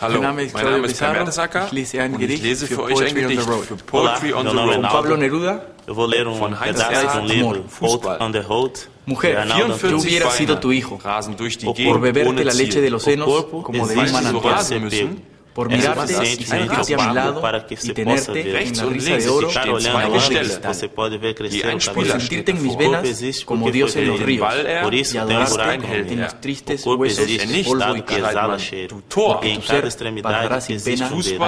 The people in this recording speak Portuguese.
Hallo, mein Name ist Claudio mein Name ist Pizarro. Ich Poetry on the Road. Pablo Neruda. De. Mujer, yo hubiera sido tu hijo, o por beberte la leche de los senos, como de. Por É mirarte suficiente sentirte a mi lado para que y se possa tenerte und risa de oro Estar olhando agora, Gestelle. você pode ver crescer o Spieler por sentirte en mis venas corpo existe como Dios en los ríos Por isso y tem um adorarte en los tristes O corpo huesos, polvo y estado que carne. exala Mann, cheiro. du Tor. Porque em Tu cada extremidade existe um dedo.